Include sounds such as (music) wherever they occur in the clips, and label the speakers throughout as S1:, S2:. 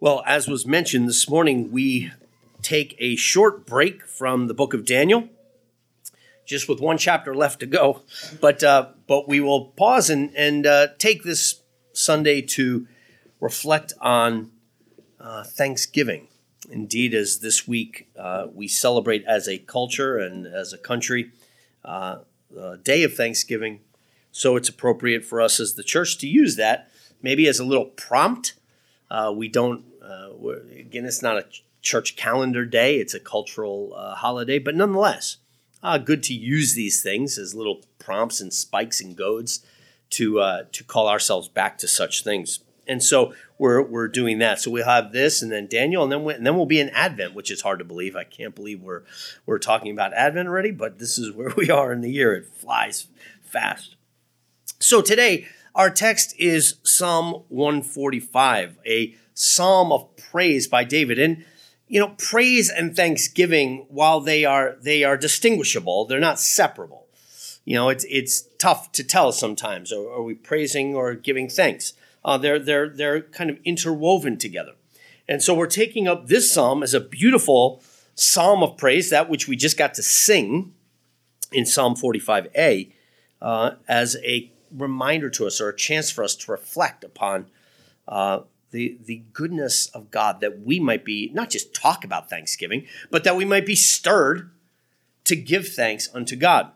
S1: Well, as was mentioned this morning, we take a short break from the book of Daniel, just with one chapter left to go. But uh, but we will pause and and uh, take this Sunday to reflect on uh, Thanksgiving. Indeed, as this week uh, we celebrate as a culture and as a country uh, the day of Thanksgiving, so it's appropriate for us as the church to use that maybe as a little prompt. Uh, we don't uh, again, it's not a church calendar day, it's a cultural uh, holiday, but nonetheless, uh, good to use these things as little prompts and spikes and goads to, uh, to call ourselves back to such things. And so we're, we're doing that. So we'll have this and then Daniel, and then, we, and then we'll be in Advent, which is hard to believe. I can't believe we're, we're talking about Advent already, but this is where we are in the year. It flies fast. So today, our text is Psalm 145, a psalm of praise by David. And you know, praise and thanksgiving, while they are they are distinguishable, they're not separable. You know, it's it's tough to tell sometimes. Are, are we praising or giving thanks? Uh, they're they're they're kind of interwoven together. And so we're taking up this psalm as a beautiful psalm of praise, that which we just got to sing in Psalm 45a, uh, as a reminder to us or a chance for us to reflect upon uh, the, the goodness of God that we might be, not just talk about Thanksgiving, but that we might be stirred to give thanks unto God.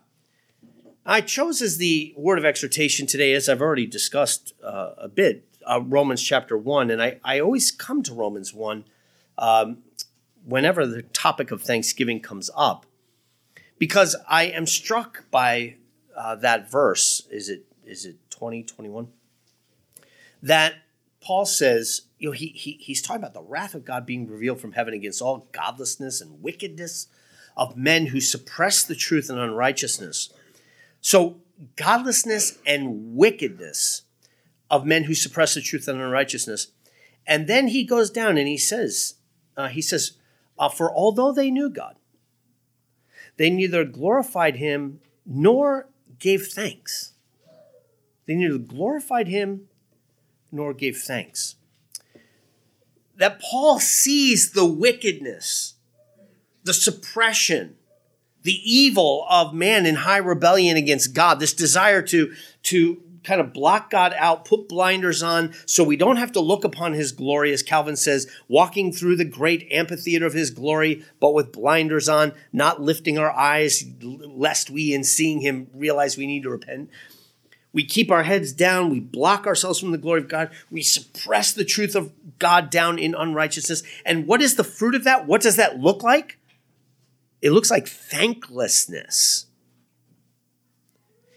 S1: I chose as the word of exhortation today, as I've already discussed uh, a bit, uh, Romans chapter 1. And I, I always come to Romans 1 um, whenever the topic of Thanksgiving comes up, because I am struck by uh, that verse. Is it is it 20, 21? That Paul says, you know, he, he, he's talking about the wrath of God being revealed from heaven against all godlessness and wickedness of men who suppress the truth and unrighteousness. So, godlessness and wickedness of men who suppress the truth and unrighteousness. And then he goes down and he says, uh, he says, uh, for although they knew God, they neither glorified him nor gave thanks. They neither glorified him nor gave thanks. That Paul sees the wickedness, the suppression, the evil of man in high rebellion against God, this desire to, to kind of block God out, put blinders on, so we don't have to look upon his glory, as Calvin says, walking through the great amphitheater of his glory, but with blinders on, not lifting our eyes, lest we, in seeing him, realize we need to repent. We keep our heads down. We block ourselves from the glory of God. We suppress the truth of God down in unrighteousness. And what is the fruit of that? What does that look like? It looks like thanklessness.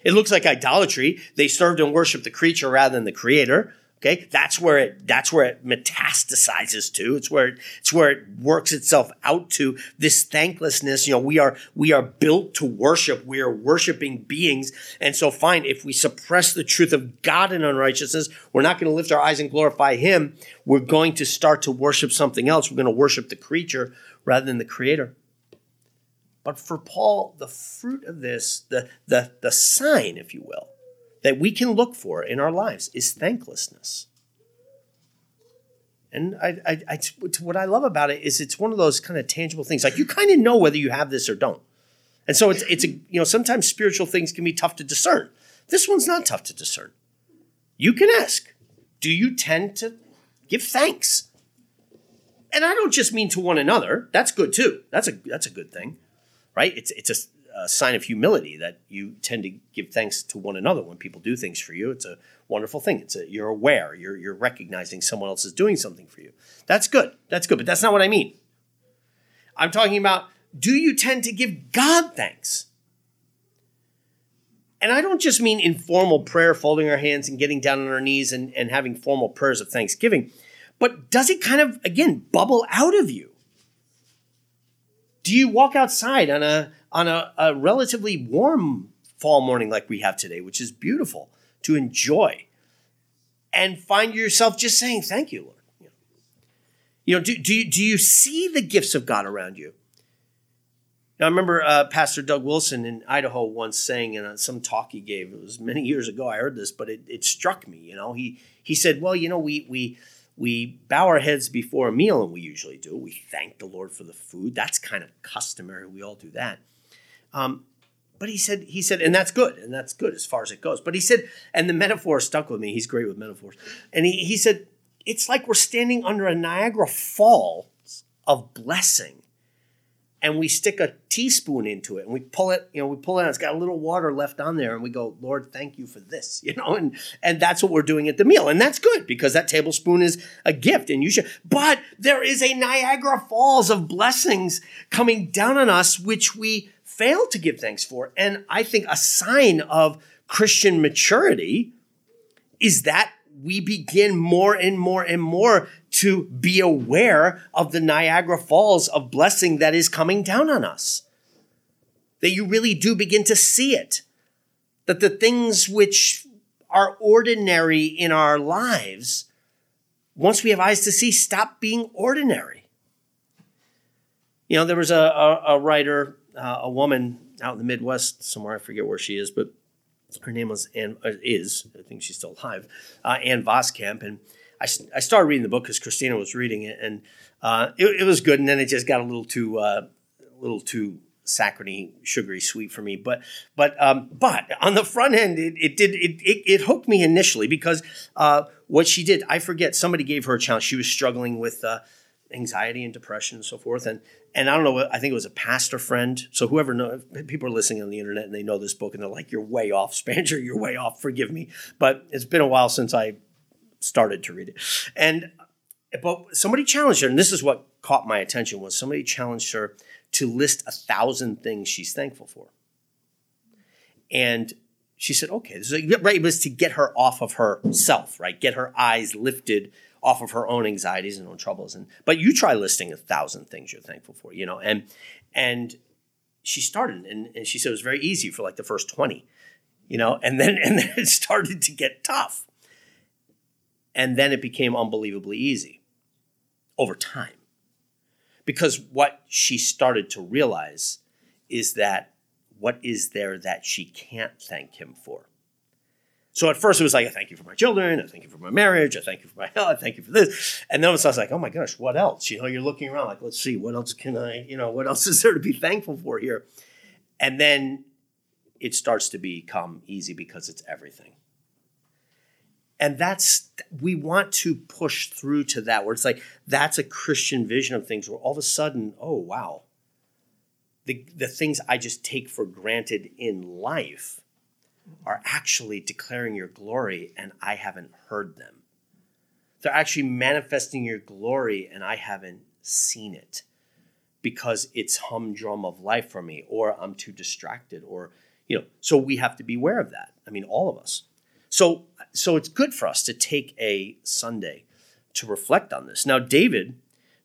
S1: It looks like idolatry. They served and worshiped the creature rather than the creator. Okay, that's where it that's where it metastasizes to. It's where it, it's where it works itself out to this thanklessness. You know, we are we are built to worship. We are worshiping beings, and so fine. If we suppress the truth of God in unrighteousness, we're not going to lift our eyes and glorify Him. We're going to start to worship something else. We're going to worship the creature rather than the Creator. But for Paul, the fruit of this, the the the sign, if you will that we can look for in our lives is thanklessness. And I, I, I, what I love about it is it's one of those kind of tangible things. Like you kind of know whether you have this or don't. And so it's, it's a, you know, sometimes spiritual things can be tough to discern. This one's not tough to discern. You can ask, do you tend to give thanks? And I don't just mean to one another. That's good too. That's a, that's a good thing, right? It's, it's a, a sign of humility that you tend to give thanks to one another when people do things for you. It's a wonderful thing. It's a, you're aware. You're you're recognizing someone else is doing something for you. That's good. That's good. But that's not what I mean. I'm talking about do you tend to give God thanks? And I don't just mean informal prayer, folding our hands and getting down on our knees and, and having formal prayers of thanksgiving, but does it kind of, again, bubble out of you? Do you walk outside on a on a, a relatively warm fall morning like we have today, which is beautiful to enjoy, and find yourself just saying, Thank you, Lord. You know, do, do, you, do you see the gifts of God around you? Now, I remember uh, Pastor Doug Wilson in Idaho once saying in some talk he gave, it was many years ago, I heard this, but it, it struck me, you know, he, he said, well, you know, we, we, we bow our heads before a meal, and we usually do. We thank the Lord for the food. That's kind of customary. We all do that. Um, but he said, he said, and that's good, and that's good as far as it goes. But he said, and the metaphor stuck with me. He's great with metaphors. And he, he said, it's like we're standing under a Niagara Falls of blessing and we stick a teaspoon into it and we pull it, you know, we pull it out. It's got a little water left on there, and we go, Lord, thank you for this, (laughs) you know, and and that's what we're doing at the meal, and that's good because that tablespoon is a gift, and you should. But there is a Niagara Falls of blessings coming down on us, which we fail to give thanks for, and I think a sign of Christian maturity is that we begin more and more and more to be aware of the Niagara Falls of blessing that is coming down on us. That you really do begin to see it. That the things which are ordinary in our lives, once we have eyes to see, stop being ordinary. You know, there was a, a, a writer, uh, a woman out in the Midwest somewhere, I forget where she is, but her name was Ann, uh, is, I think she's still alive, uh, Ann Voskamp. And I, I started reading the book because Christina was reading it, and uh, it, it, was good. And then it just got a little too, uh, a little too saccharine, sugary, sweet for me. But, but, um, but on the front end, it, it did, it, it, it, hooked me initially because uh, what she did, I forget, somebody gave her a challenge. She was struggling with uh, anxiety and depression and so forth, and and I don't know, I think it was a pastor friend. So whoever know, people are listening on the internet and they know this book and they're like, "You're way off, (laughs) Spanger. You're way off. Forgive me." But it's been a while since I started to read it, and but somebody challenged her, and this is what caught my attention was somebody challenged her to list a thousand things she's thankful for, and she said, "Okay, right." It was to get her off of herself, right? Get her eyes lifted off of her own anxieties and own troubles. And but you try listing a thousand things you're thankful for, you know. And and she started, and, and she said it was very easy for like the first twenty, you know, and then (laughs) and then it started to get tough, and then it became unbelievably easy over time, because what she started to realize is that what is there that she can't thank him for so at first it was like, I thank you for my children, I thank you for my marriage, I thank you for my health, I thank you for this. And then I was like, oh my gosh, what else? You know, you're looking around like, let's see, what else can I, you know, what else (laughs) is there to be thankful for here? And then it starts to become easy because it's everything. And that's, we want to push through to that where it's like, that's a Christian vision of things where all of a sudden, oh wow, the, the things I just take for granted in life are actually declaring your glory and I haven't heard them. They're actually manifesting your glory and I haven't seen it because it's humdrum of life for me or I'm too distracted or you know so we have to be aware of that. I mean all of us. So so it's good for us to take a Sunday to reflect on this. Now David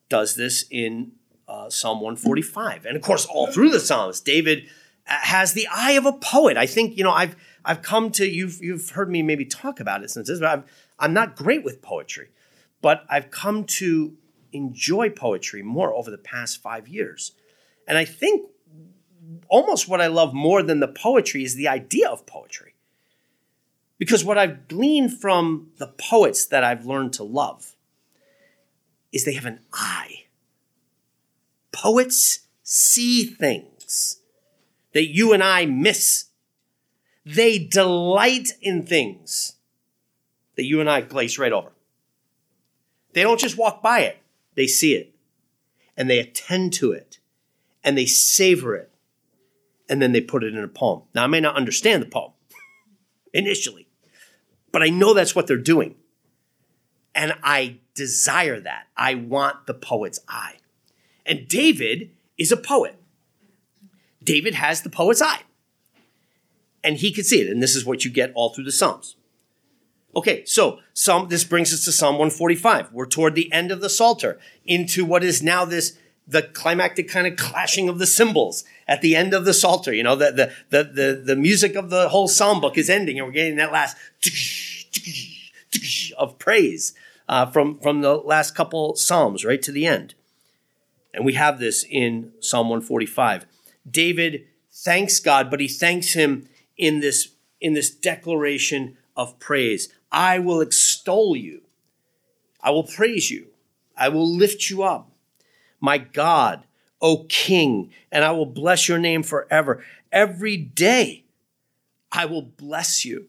S1: does this in uh, Psalm 145 and of course all through the Psalms David has the eye of a poet. I think you know I've I've come to you've you've heard me maybe talk about it since this, but I'm I'm not great with poetry, but I've come to enjoy poetry more over the past five years, and I think almost what I love more than the poetry is the idea of poetry. Because what I've gleaned from the poets that I've learned to love is they have an eye. Poets see things that you and I miss they delight in things that you and I glaze right over. They don't just walk by it, they see it and they attend to it and they savor it and then they put it in a poem. Now, I may not understand the poem (laughs) initially, but I know that's what they're doing. And I desire that. I want the poet's eye. And David is a poet. David has the poet's eye and he could see it. And this is what you get all through the Psalms. Okay, so Psalm, this brings us to Psalm 145. We're toward the end of the Psalter, into what is now this the climactic kind of clashing of the cymbals at the end of the Psalter. You know, the the the the, the music of the whole Psalm book is ending, and we're getting that last of praise uh, from from the last couple Psalms right to the end. And we have this in Psalm 145. David thanks God, but he thanks him in this, in this declaration of praise. I will extol you. I will praise you. I will lift you up. My God, O King, and I will bless your name forever. Every day I will bless you.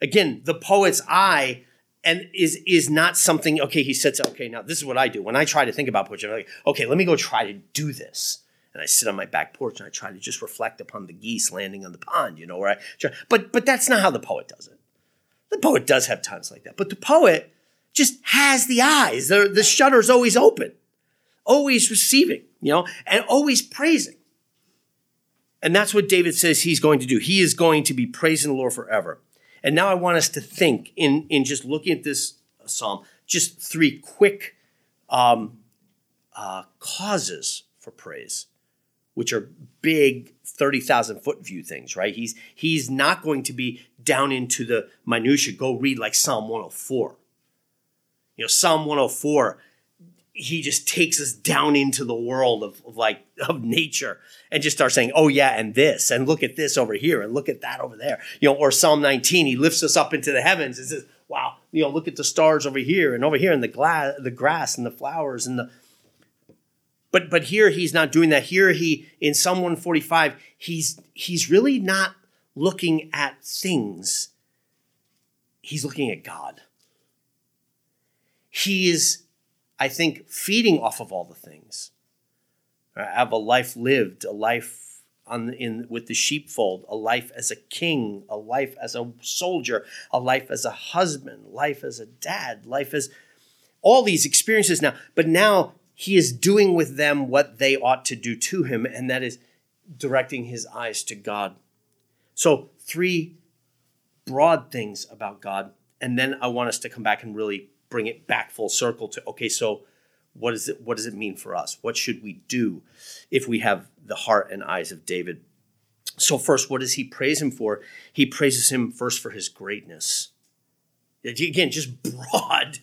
S1: Again, the poet's eye and is is not something okay he sits okay now this is what i do when i try to think about poetry i'm like okay let me go try to do this and i sit on my back porch and i try to just reflect upon the geese landing on the pond you know where i try, but but that's not how the poet does it. The poet does have times like that but the poet just has the eyes. The, the shutter's always open always receiving you know and always praising. And that's what david says he's going to do. He is going to be praising the lord forever. And now I want us to think in, in just looking at this psalm, just three quick um, uh, causes for praise, which are big 30,000 foot view things, right? He's, he's not going to be down into the minutia. Go read like Psalm 104. You know, Psalm 104 he just takes us down into the world of, of, like of nature and just starts saying, "Oh yeah, and this, and look at this over here, and look at that over there." You know, or Psalm 19, he lifts us up into the heavens and says, "Wow, you know, look at the stars over here and over here, and the glass, the grass, and the flowers, and the." But but here he's not doing that. Here he in Psalm 145, he's he's really not looking at things. He's looking at God. He is I think, feeding off of all the things. I have a life lived, a life on in with the sheepfold, a life as a king, a life as a soldier, a life as a husband, life as a dad, life as all these experiences now. But now he is doing with them what they ought to do to him, and that is directing his eyes to God. So, three broad things about God. And then I want us to come back and really bring it back full circle to okay, so what is it? What does it mean for us? What should we do if we have the heart and eyes of David? So first, what does he praise him for? He praises him first for his greatness. Again, just (laughs) broad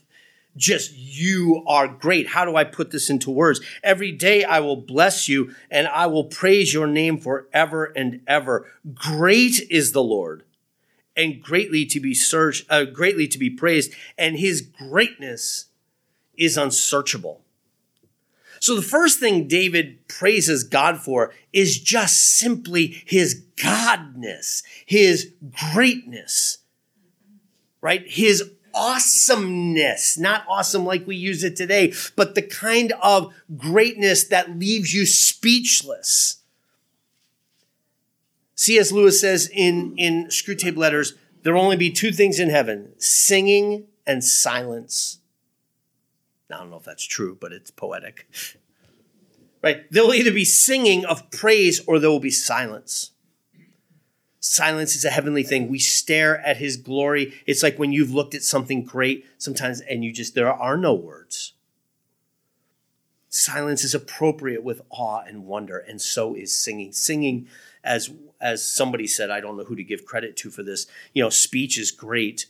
S1: just you are great. How do I put this into words? Every day I will bless you and I will praise your name forever and ever. Great is the Lord and greatly to be searched, uh, greatly to be praised, and his greatness is unsearchable. So the first thing David praises God for is just simply his godness, his greatness, right? His awesomeness, not awesome like we use it today, but the kind of greatness that leaves you speechless. C.S. Lewis says in, in Screwtape Letters, there will only be two things in heaven singing and silence. I don't know if that's true, but it's poetic. (laughs) Right? There will either be singing of praise or there will be silence. Silence is a heavenly thing. We stare at his glory. It's like when you've looked at something great sometimes and you just, there are no words. Silence is appropriate with awe and wonder, and so is singing. Singing as as somebody said, I don't know who to give credit to for this. You know, speech is great.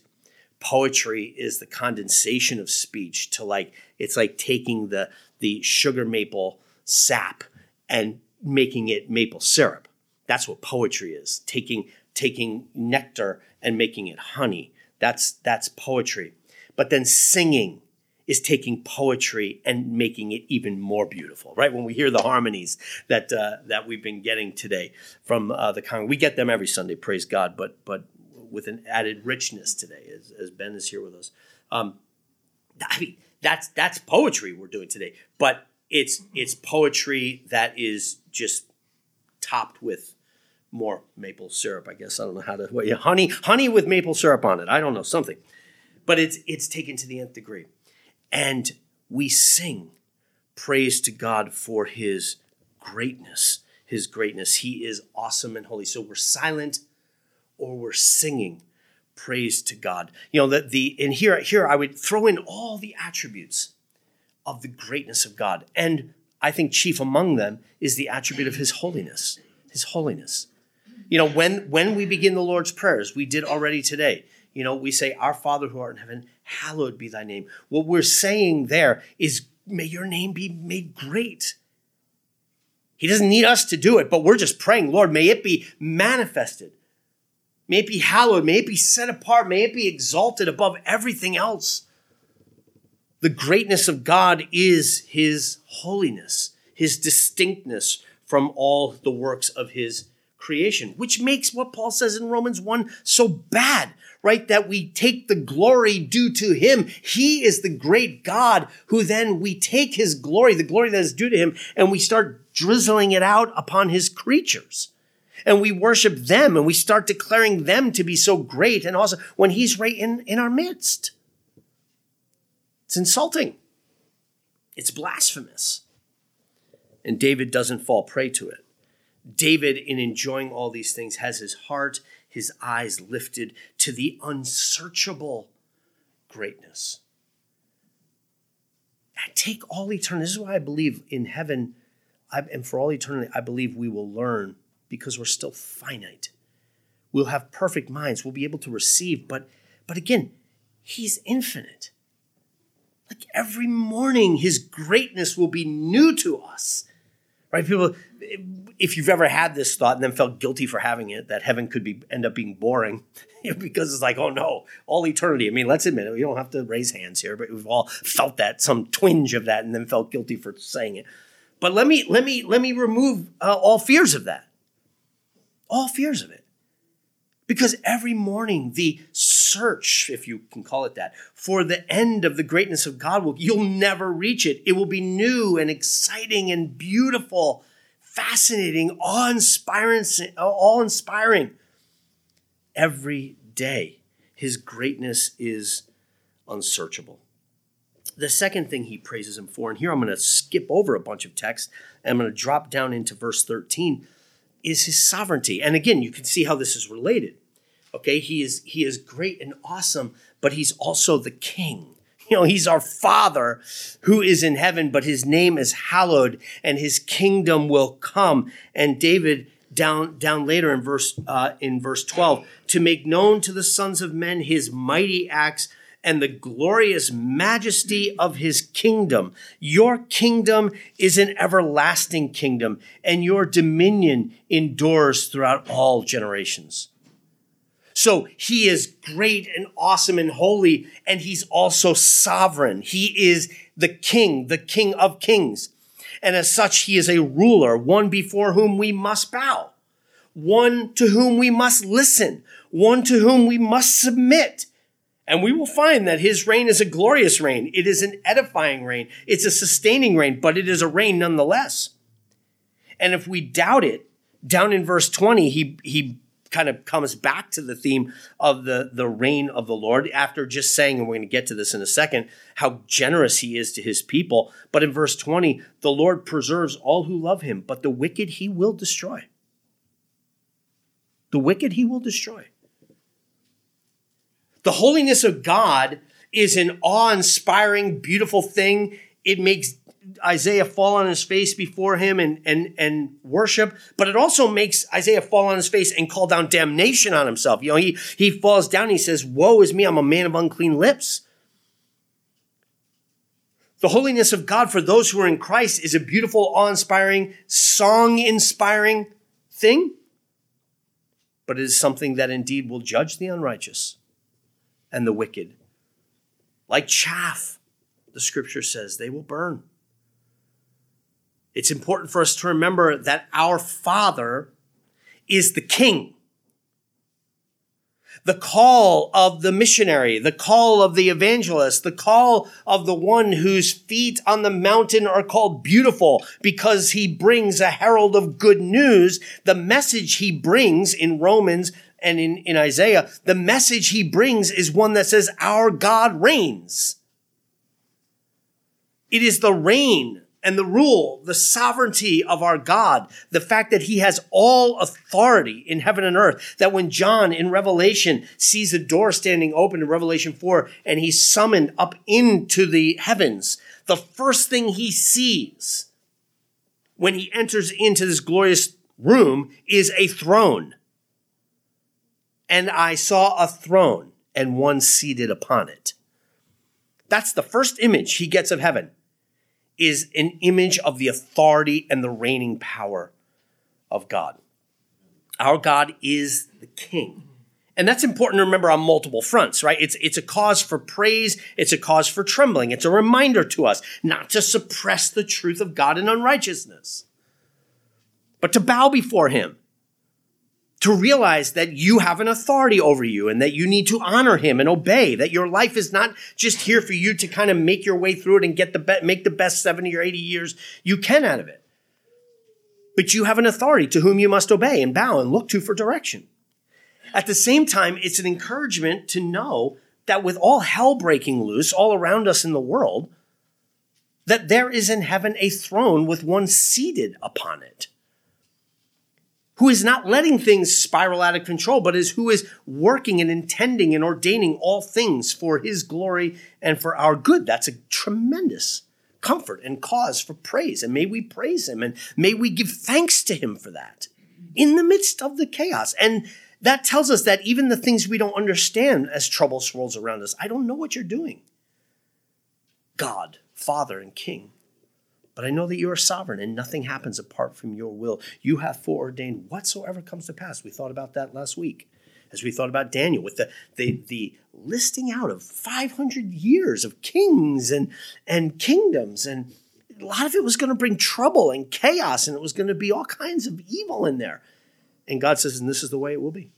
S1: Poetry is the condensation of speech to like it's like taking the the sugar maple sap and making it maple syrup. That's what poetry is. Taking taking nectar and making it honey. That's that's poetry. But then singing is taking poetry and making it even more beautiful, right? When we hear the harmonies that uh, that we've been getting today from uh, the Congress, we get them every Sunday, praise God, but but with an added richness today, as, as Ben is here with us. Um, I mean, that's that's poetry we're doing today, but it's it's poetry that is just topped with more maple syrup. I guess I don't know how to yeah, honey honey with maple syrup on it. I don't know something, but it's it's taken to the nth degree and we sing praise to God for his greatness. His greatness. He is awesome and holy. So we're silent or we're singing praise to God. You know, that the and here here I would throw in all the attributes of the greatness of God. And I think chief among them is the attribute of his holiness. His holiness. You know, when when we begin the Lord's prayers, we did already today. You know, we say, Our Father who art in heaven, hallowed be thy name. What we're saying there is, may your name be made great. He doesn't need us to do it, but we're just praying, Lord, may it be manifested. May it be hallowed. May it be set apart. May it be exalted above everything else. The greatness of God is his holiness, his distinctness from all the works of his creation, which makes what Paul says in Romans 1 so bad, right? That we take the glory due to him. He is the great God who then we take his glory, the glory that is due to him, and we start drizzling it out upon his creatures. And we worship them and we start declaring them to be so great and awesome when he's right in, in our midst. It's insulting. It's blasphemous. And David doesn't fall prey to it. David, in enjoying all these things, has his heart, his eyes lifted to the unsearchable greatness. Take all eternity. This is why I believe in heaven, I, and for all eternity, I believe we will learn because we're still finite. We'll have perfect minds. We'll be able to receive, but but again, He's infinite. Like every morning, His greatness will be new to us. Right? People, if you've ever had this thought and then felt guilty for having it, that heaven could be end up being boring, (laughs) because it's like, oh no, all eternity. I mean, let's admit it. We don't have to raise hands here, but we've all felt that, some twinge of that, and then felt guilty for saying it. But let me let me let me remove uh, all fears of that, all fears of it, because every morning the search, if you can call it that, for the end of the greatness of God will you'll never reach it. It will be new and exciting and beautiful fascinating, awe-inspiring, awe-inspiring every day. His greatness is unsearchable. The second thing he praises him for, and here I'm going to skip over a bunch of text and I'm going to drop down into verse 13, is his sovereignty. And again, you can see how this is related. Okay, he is he is great and awesome, but he's also the king. (laughs) You know, he's our father who is in heaven, but his name is hallowed and his kingdom will come. And David down, down later in verse, uh, in verse 12, to make known to the sons of men his mighty acts and the glorious majesty of his kingdom. Your kingdom is an everlasting kingdom and your dominion endures throughout all generations. So he is great and awesome and holy, and he's also sovereign. He is the king, the king of kings. And as such, he is a ruler, one before whom we must bow, one to whom we must listen, one to whom we must submit. And we will find that his reign is a glorious reign. It is an edifying reign. It's a sustaining reign, but it is a reign nonetheless. And if we doubt it, down in verse 20, he, he kind of comes back to the theme of the, the reign of the Lord after just saying, and we're going to get to this in a second, how generous he is to his people. But in verse 20, the Lord preserves all who love him, but the wicked he will destroy. The wicked he will destroy. The holiness of God is an awe inspiring, beautiful thing. It makes Isaiah fall on his face before him and, and, and worship, but it also makes Isaiah fall on his face and call down damnation on himself. You know, he, he falls down, he says, Woe is me, I'm a man of unclean lips. The holiness of God for those who are in Christ is a beautiful, awe inspiring, song inspiring thing, but it is something that indeed will judge the unrighteous and the wicked. Like chaff, the scripture says, they will burn. It's important for us to remember that our Father is the King. The call of the missionary, the call of the evangelist, the call of the one whose feet on the mountain are called beautiful because he brings a herald of good news. The message he brings in Romans and in, in Isaiah, the message he brings is one that says, Our God reigns. It is the reign and the rule, the sovereignty of our God, the fact that he has all authority in heaven and earth, that when John in Revelation sees the door standing open in Revelation 4 and he's summoned up into the heavens, the first thing he sees when he enters into this glorious room is a throne. And I saw a throne and one seated upon it. That's the first image he gets of heaven is an image of the authority and the reigning power of God. Our God is the king, And that's important to remember on multiple fronts, right? It's, it's a cause for praise. It's a cause for trembling. It's a reminder to us not to suppress the truth of God in unrighteousness, but to bow before him, to realize that you have an authority over you and that you need to honor him and obey, that your life is not just here for you to kind of make your way through it and get the be- make the best 70 or 80 years you can out of it. But you have an authority to whom you must obey and bow and look to for direction. At the same time, it's an encouragement to know that with all hell breaking loose all around us in the world, that there is in heaven a throne with one seated upon it, who is not letting things spiral out of control, but is who is working and intending and ordaining all things for his glory and for our good. That's a tremendous comfort and cause for praise. And may we praise him and may we give thanks to him for that in the midst of the chaos. And that tells us that even the things we don't understand as trouble swirls around us, I don't know what you're doing. God, Father, and King. But I know that you are sovereign and nothing happens apart from your will. You have foreordained whatsoever comes to pass. We thought about that last week as we thought about Daniel with the, the, the listing out of 500 years of kings and, and kingdoms. And a lot of it was going to bring trouble and chaos, and it was going to be all kinds of evil in there. And God says, and this is the way it will be.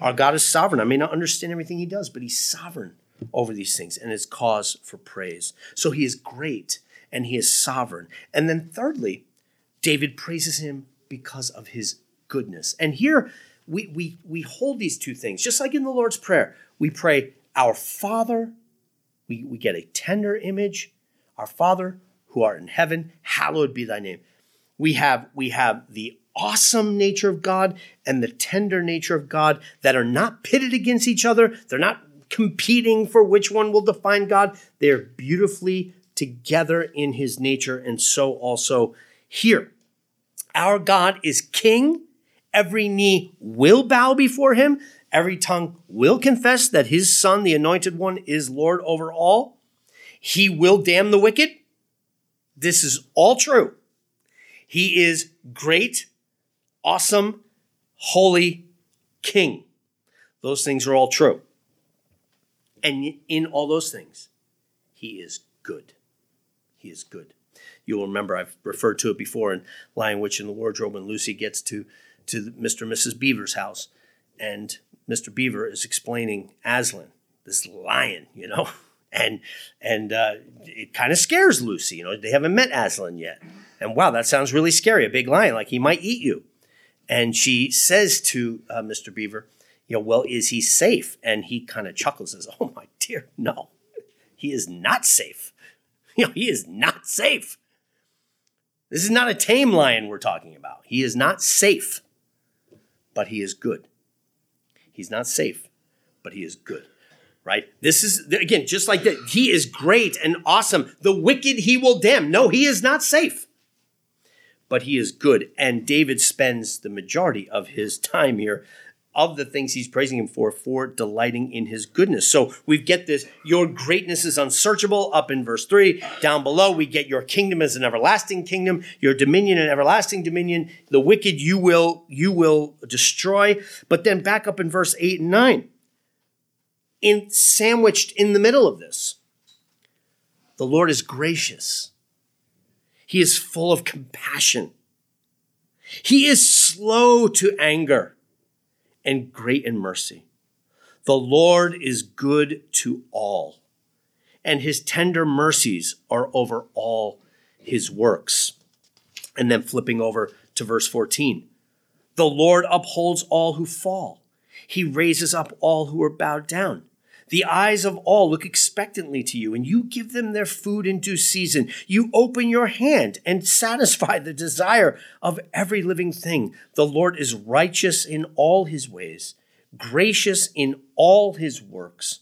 S1: Our God is sovereign. I may not understand everything he does, but he's sovereign over these things and is cause for praise. So he is great and he is sovereign. And then thirdly, David praises him because of his goodness. And here we, we, we hold these two things, just like in the Lord's Prayer. We pray, Our Father, we, we get a tender image, Our Father who art in heaven, hallowed be thy name. We have, we have the awesome nature of God and the tender nature of God that are not pitted against each other. They're not competing for which one will define God. They're beautifully together in his nature, and so also here. Our God is king. Every knee will bow before him. Every tongue will confess that his son, the anointed one, is Lord over all. He will damn the wicked. This is all true. He is great awesome, holy king. Those things are all true. And in all those things, he is good. He is good. You'll remember I've referred to it before in Lion Witch in the Wardrobe when Lucy gets to, to Mr. and Mrs. Beaver's house. And Mr. Beaver is explaining Aslan, this lion, you know, (laughs) and and uh, it kind of scares Lucy. You know, they haven't met Aslan yet, and wow, that sounds really scary—a big lion, like he might eat you. And she says to uh, Mr. Beaver, you know, well, is he safe? And he kind of chuckles and says, oh my dear, no, he is not safe. (laughs) You know, he is not safe. This is not a tame lion we're talking about. He is not safe, but he is good. He's not safe, but he is good. Right? This is, again, just like that. He is great and awesome. The wicked he will damn. No, he is not safe but he is good. And David spends the majority of his time here of the things he's praising him for, for delighting in his goodness. So we get this, your greatness is unsearchable up in verse three. Down below, we get your kingdom is an everlasting kingdom, your dominion an everlasting dominion. The wicked you will, you will destroy. But then back up in verse eight and nine, in sandwiched in the middle of this, the Lord is gracious he is full of compassion. He is slow to anger and great in mercy. The Lord is good to all, and his tender mercies are over all his works. And then flipping over to verse 14 The Lord upholds all who fall, he raises up all who are bowed down. The eyes of all look expectantly to you, and you give them their food in due season. You open your hand and satisfy the desire of every living thing. The Lord is righteous in all his ways, gracious in all his works.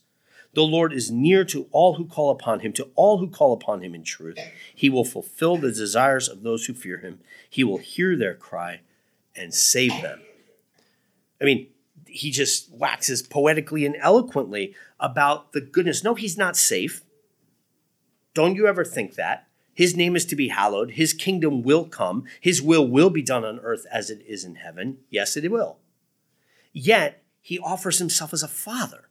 S1: The Lord is near to all who call upon him, to all who call upon him in truth. He will fulfill the desires of those who fear him. He will hear their cry and save them. I mean, he just waxes poetically and eloquently about the goodness. No, he's not safe. Don't you ever think that. His name is to be hallowed. His kingdom will come. His will will be done on earth as it is in heaven. Yes, it will. Yet, he offers himself as a father.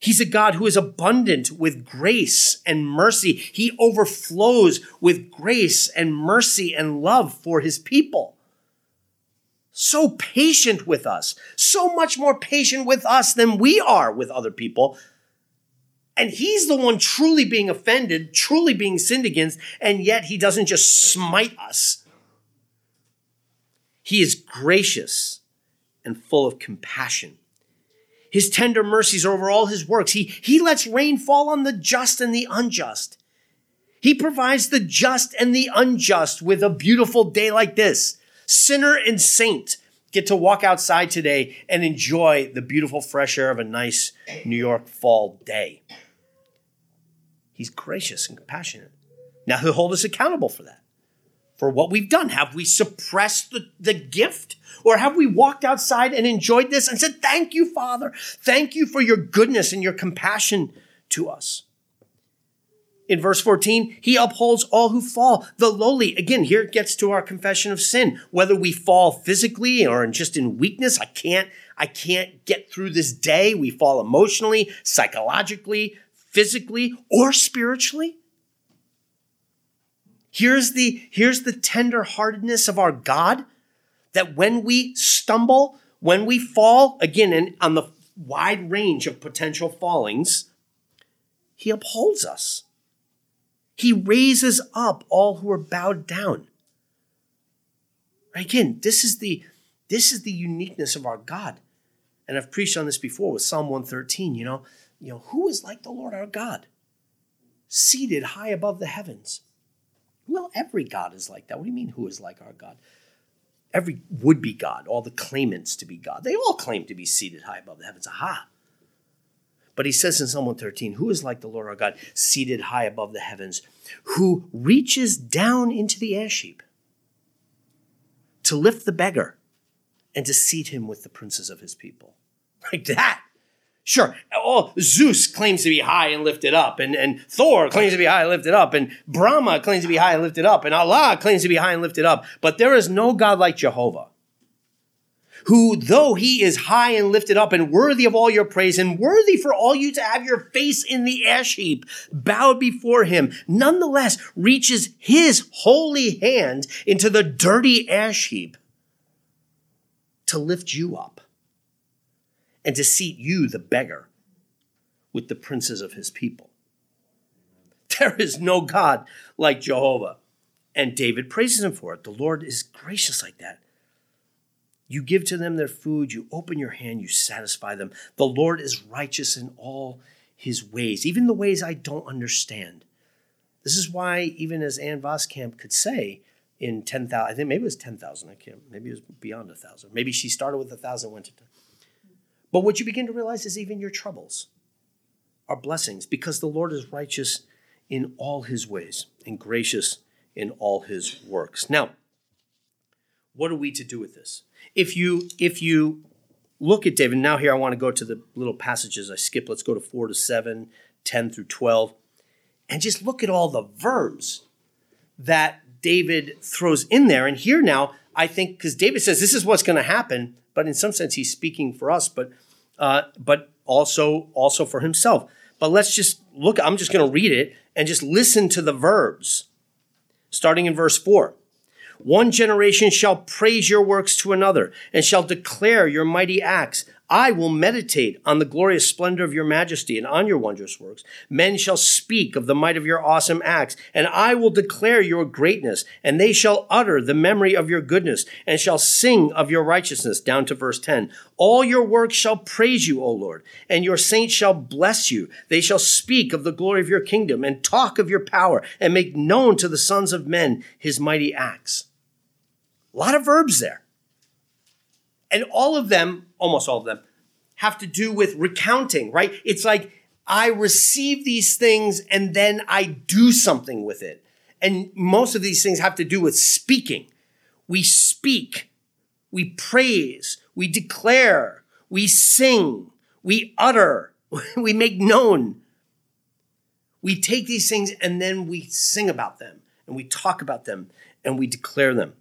S1: He's a God who is abundant with grace and mercy. He overflows with grace and mercy and love for his people. So patient with us, so much more patient with us than we are with other people. And he's the one truly being offended, truly being sinned against, and yet he doesn't just smite us. He is gracious and full of compassion. His tender mercies are over all his works. He, he lets rain fall on the just and the unjust. He provides the just and the unjust with a beautiful day like this. Sinner and saint get to walk outside today and enjoy the beautiful fresh air of a nice New York fall day. He's gracious and compassionate. Now he'll hold us accountable for that for what we've done? Have we suppressed the, the gift? Or have we walked outside and enjoyed this and said, Thank you, Father. Thank you for your goodness and your compassion to us? In verse 14, he upholds all who fall, the lowly. Again, here it gets to our confession of sin. Whether we fall physically or just in weakness, I can't, I can't get through this day. We fall emotionally, psychologically, physically, or spiritually. Here's the, here's the tenderheartedness of our God that when we stumble, when we fall, again, in, on the wide range of potential fallings, he upholds us. He raises up all who are bowed down. Again, this is the this is the uniqueness of our God. And I've preached on this before with Psalm 113, you know, you know, who is like the Lord our God? Seated high above the heavens well, every God is like that. What do you mean, who is like our God? Every would be God, all the claimants to be God, they all claim to be seated high above the heavens. Aha. But he says in Psalm 113, Who is like the Lord our God, seated high above the heavens, who reaches down into the ash heap to lift the beggar and to seat him with the princes of his people? (laughs) Like that. Sure, oh, Zeus claims to be high and lifted up, and, and Thor claims to be high and lifted up, and Brahma claims to be high and lifted up, and Allah claims to be high and lifted up. But there is no God like Jehovah, who, though he is high and lifted up and worthy of all your praise, and worthy for all you to have your face in the ash heap, bowed before him, nonetheless reaches his holy hand into the dirty ash heap to lift you up and to seat you, the beggar, with the princes of his people. There is no God like Jehovah. And David praises him for it. The Lord is gracious like that. You give to them their food, you open your hand, you satisfy them. The Lord is righteous in all his ways, even the ways I don't understand. This is why, even as Ann Voskamp could say in 10,000, I think maybe it was 10,000, I can't, maybe it was beyond a 1,000. Maybe she started with a 1,000, went to 10. But what you begin to realize is even your troubles are blessings because the Lord is righteous in all his ways and gracious in all his works. Now, what are we to do with this? If you if you look at David, now here I want to go to the little passages I skip. Let's go to 4 to 7, 10 through 12, and just look at all the verbs that David throws in there. And here now, I think, because David says this is what's going to happen, but in some sense he's speaking for us, but uh, but also also for himself. But let's just look. I'm just going to read it and just listen to the verbs, starting in verse four. One generation shall praise your works to another, and shall declare your mighty acts. I will meditate on the glorious splendor of your majesty and on your wondrous works. Men shall speak of the might of your awesome acts, and I will declare your greatness, and they shall utter the memory of your goodness, and shall sing of your righteousness. Down to verse 10. All your works shall praise you, O Lord, and your saints shall bless you. They shall speak of the glory of your kingdom, and talk of your power, and make known to the sons of men his mighty acts. A lot of verbs there. And all of them, almost all of them, have to do with recounting, right? It's like I receive these things and then I do something with it. And most of these things have to do with speaking. We speak, we praise, we declare, we sing, we utter, (laughs) we make known. We take these things and then we sing about them and we talk about them and we declare them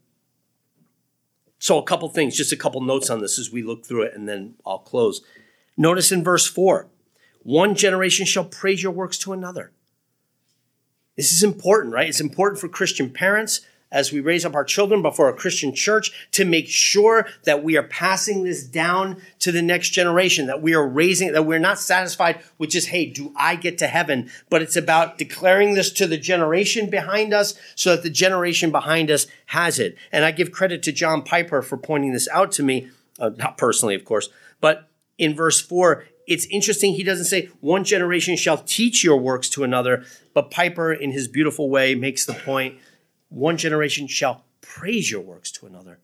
S1: So, a couple things, just a couple notes on this as we look through it, and then I'll close. Notice in verse 4 one generation shall praise your works to another. This is important, right? It's important for Christian parents as we raise up our children before a Christian church to make sure that we are passing this down to the next generation, that we are raising, that we're not satisfied with just, hey, do I get to heaven? But it's about declaring this to the generation behind us so that the generation behind us has it. And I give credit to John Piper for pointing this out to me, uh, not personally, of course, but in verse 4, it's interesting he doesn't say one generation shall teach your works to another but piper in his beautiful way makes the point one generation shall praise your works to another.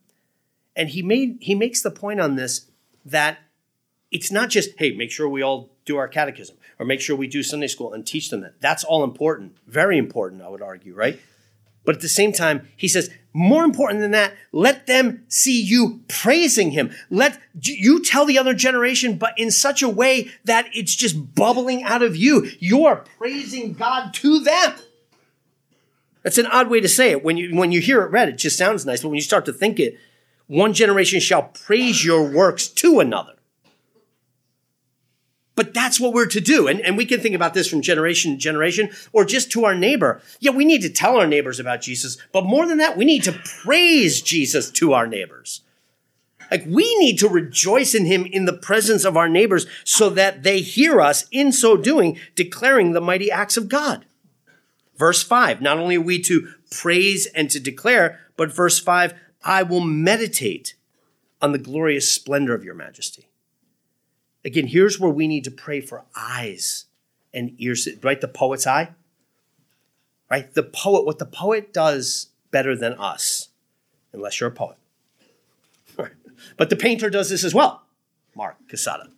S1: And he made he makes the point on this that it's not just, hey, make sure we all do our catechism or make sure we do Sunday school and teach them that. That's all important, very important, I would argue, right? But at the same time, he says, more important than that, let them see you praising him. Let you tell the other generation, but in such a way that it's just bubbling out of you. You're praising God to them. That's an odd way to say it. When you when you hear it read, it just sounds nice, but when you start to think it, one generation shall praise your works to another. But that's what we're to do. And, and we can think about this from generation to generation or just to our neighbor. Yeah, we need to tell our neighbors about Jesus, but more than that, we need to praise Jesus to our neighbors. Like we need to rejoice in him in the presence of our neighbors so that they hear us in so doing, declaring the mighty acts of God. Verse 5, not only are we to praise and to declare, but verse 5, I will meditate on the glorious splendor of your majesty. Again, here's where we need to pray for eyes and ears, right? The poet's eye, right? The poet, what the poet does better than us, unless you're a poet. But the painter does this as well, Mark Casada.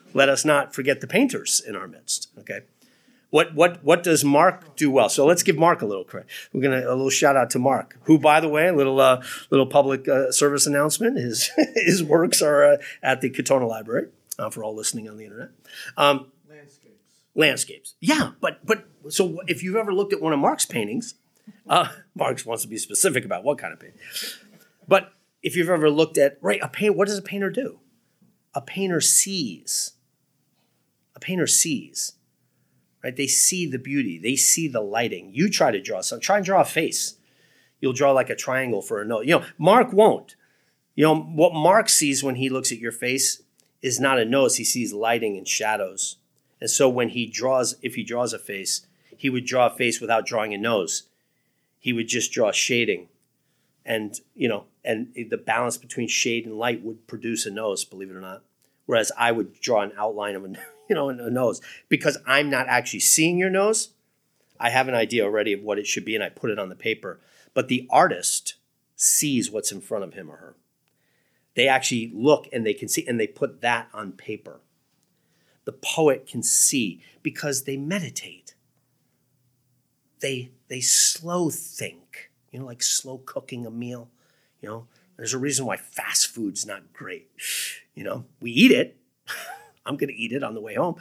S1: (laughs) Let us not forget the painters in our midst, okay? What what what does Mark do well? So let's give Mark a little credit. We're gonna a little shout out to Mark, who, by the way, a little uh, little public uh, service announcement. His (laughs) his works are uh, at the Katonah Library uh, for all listening on the internet. Um, landscapes. Landscapes. Yeah, but but so if you've ever looked at one of Mark's paintings, uh, (laughs) Mark wants to be specific about what kind of painting. But if you've ever looked at right a paint, what does a painter do? A painter sees. A painter sees right? They see the beauty, they see the lighting. You try to draw some, try and draw a face. You'll draw like a triangle for a nose. You know, Mark won't. You know, what Mark sees when he looks at your face is not a nose, he sees lighting and shadows. And so when he draws, if he draws a face, he would draw a face without drawing a nose. He would just draw shading. And, you know, and the balance between shade and light would produce a nose, believe it or not. Whereas I would draw an outline of a (laughs) you know, a nose because I'm not actually seeing your nose. I have an idea already of what it should be and I put it on the paper. But the artist sees what's in front of him or her. They actually look and they can see and they put that on paper. The poet can see because they meditate. They they slow think, you know, like slow cooking a meal. You know, there's a reason why fast food's not great. You know, we eat it. (laughs) I'm going to eat it on the way home.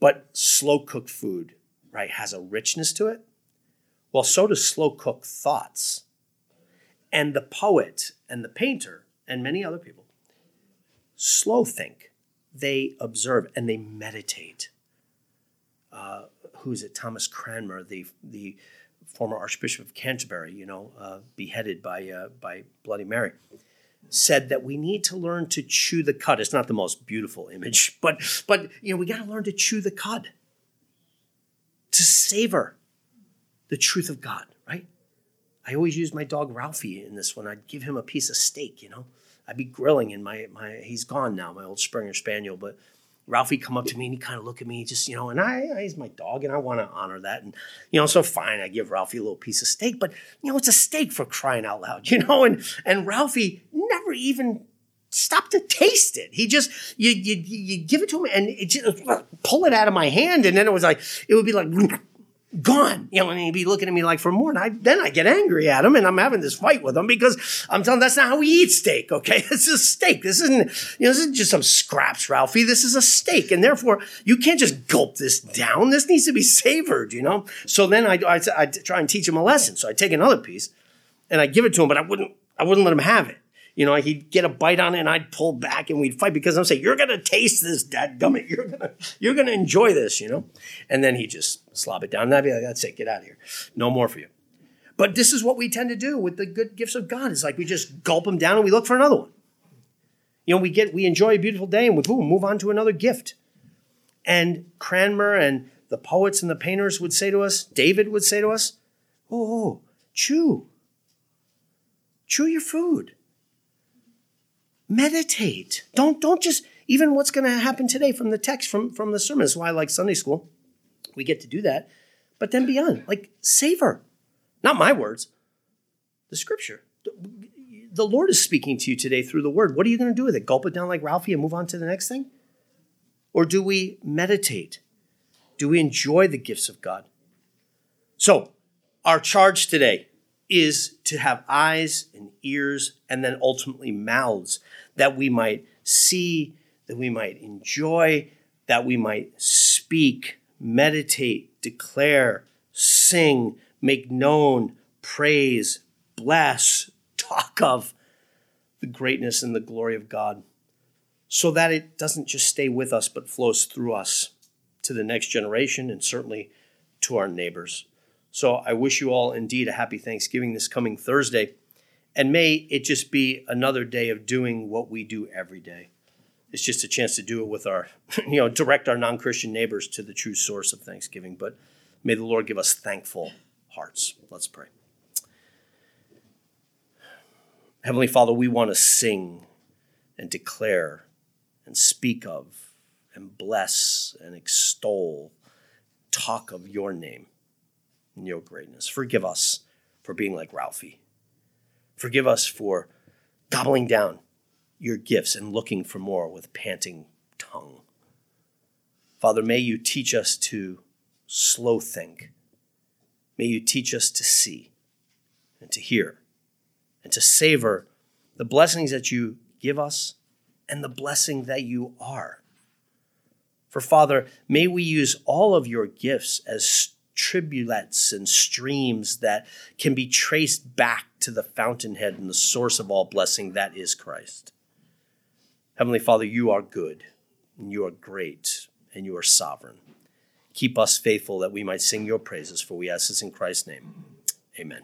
S1: But slow cooked food, right, has a richness to it. Well, so does slow cooked thoughts. And the poet and the painter and many other people slow think. They observe and they meditate. Uh, who is it? Thomas Cranmer, the the former Archbishop of Canterbury, you know, uh, beheaded by uh, by Bloody Mary said that we need to learn to chew the cud. It's not the most beautiful image, (laughs) but but you know, we got to learn to chew the cud. To savor the truth of God, right? I always use my dog Ralphie in this one. I'd give him a piece of steak, you know. I'd be grilling and my my he's gone now, my old Springer Spaniel, but Ralphie come up to me and he kind of look at me, just you know, and I, he's my dog and I want to honor that, and you know, so fine, I give Ralphie a little piece of steak, but you know, it's a steak for crying out loud, (laughs) you know, and and Ralphie never even stopped to taste it. He just you you you give it to him and it just pull it out of my hand, and then it was like it would be like (laughs) gone. You know, and he'd be looking at me like for more. And I, then I get angry at him and I'm having this fight with him because I'm telling him that's not how we eat steak. Okay. (laughs) This is steak. This isn't, you know, this isn't just some scraps, Ralphie. This is a steak. And therefore you can't just gulp this down. This needs to be savored, you know? So then I, I, I try and teach him a lesson. So I take another piece and I give it to him, but I wouldn't, I wouldn't let him have it. You know, he'd get a bite on it and I'd pull back and we'd fight because I'm saying, You're gonna taste this, dad gummit. You're gonna you're gonna enjoy this, you know? And then he'd just slob it down. And I'd be like, That's it, get out of here. No more for you. But this is what we tend to do with the good gifts of God. It's like we just gulp them down and we look for another one. You know, we get we enjoy a beautiful day and we boom, move on to another gift. And Cranmer and the poets and the painters would say to us, David would say to us, oh, oh, oh chew. Chew your food. Meditate. Don't, don't just, even what's going to happen today from the text, from, from the sermon. That's why I like Sunday school. We get to do that. But then beyond, like savor. Not my words, the scripture. The Lord is speaking to you today through the word. What are you going to do with it? Gulp it down like Ralphie and move on to the next thing? Or do we meditate? Do we enjoy the gifts of God? So, our charge today is to have eyes and ears and then ultimately mouths that we might see, that we might enjoy, that we might speak, meditate, declare, sing, make known, praise, bless, talk of the greatness and the glory of God, so that it doesn't just stay with us but flows through us to the next generation and certainly to our neighbors. So I wish you all indeed a happy Thanksgiving this coming Thursday. And may it just be another day of doing what we do every day. It's just a chance to do it with our, (laughs) you know, direct our non Christian neighbors to the true source of Thanksgiving. But may the Lord give us thankful hearts. Let's pray. Heavenly Father, we want to sing and declare and speak of and bless and extol, talk of your name and your greatness. Forgive us for being like Ralphie. Forgive us for gobbling down your gifts and looking for more with panting tongue. Father, may you teach us to slow think. May you teach us to see and to hear and to savor the blessings that you give us and the blessing that you are. For Father, may we use all of your gifts as tribulets and streams that can be traced back to the fountainhead and the source of all blessing that is Christ. Heavenly Father, you are good, and you are great, and you are sovereign. Keep us faithful that we might sing your praises, for we ask this in Christ's name. Amen.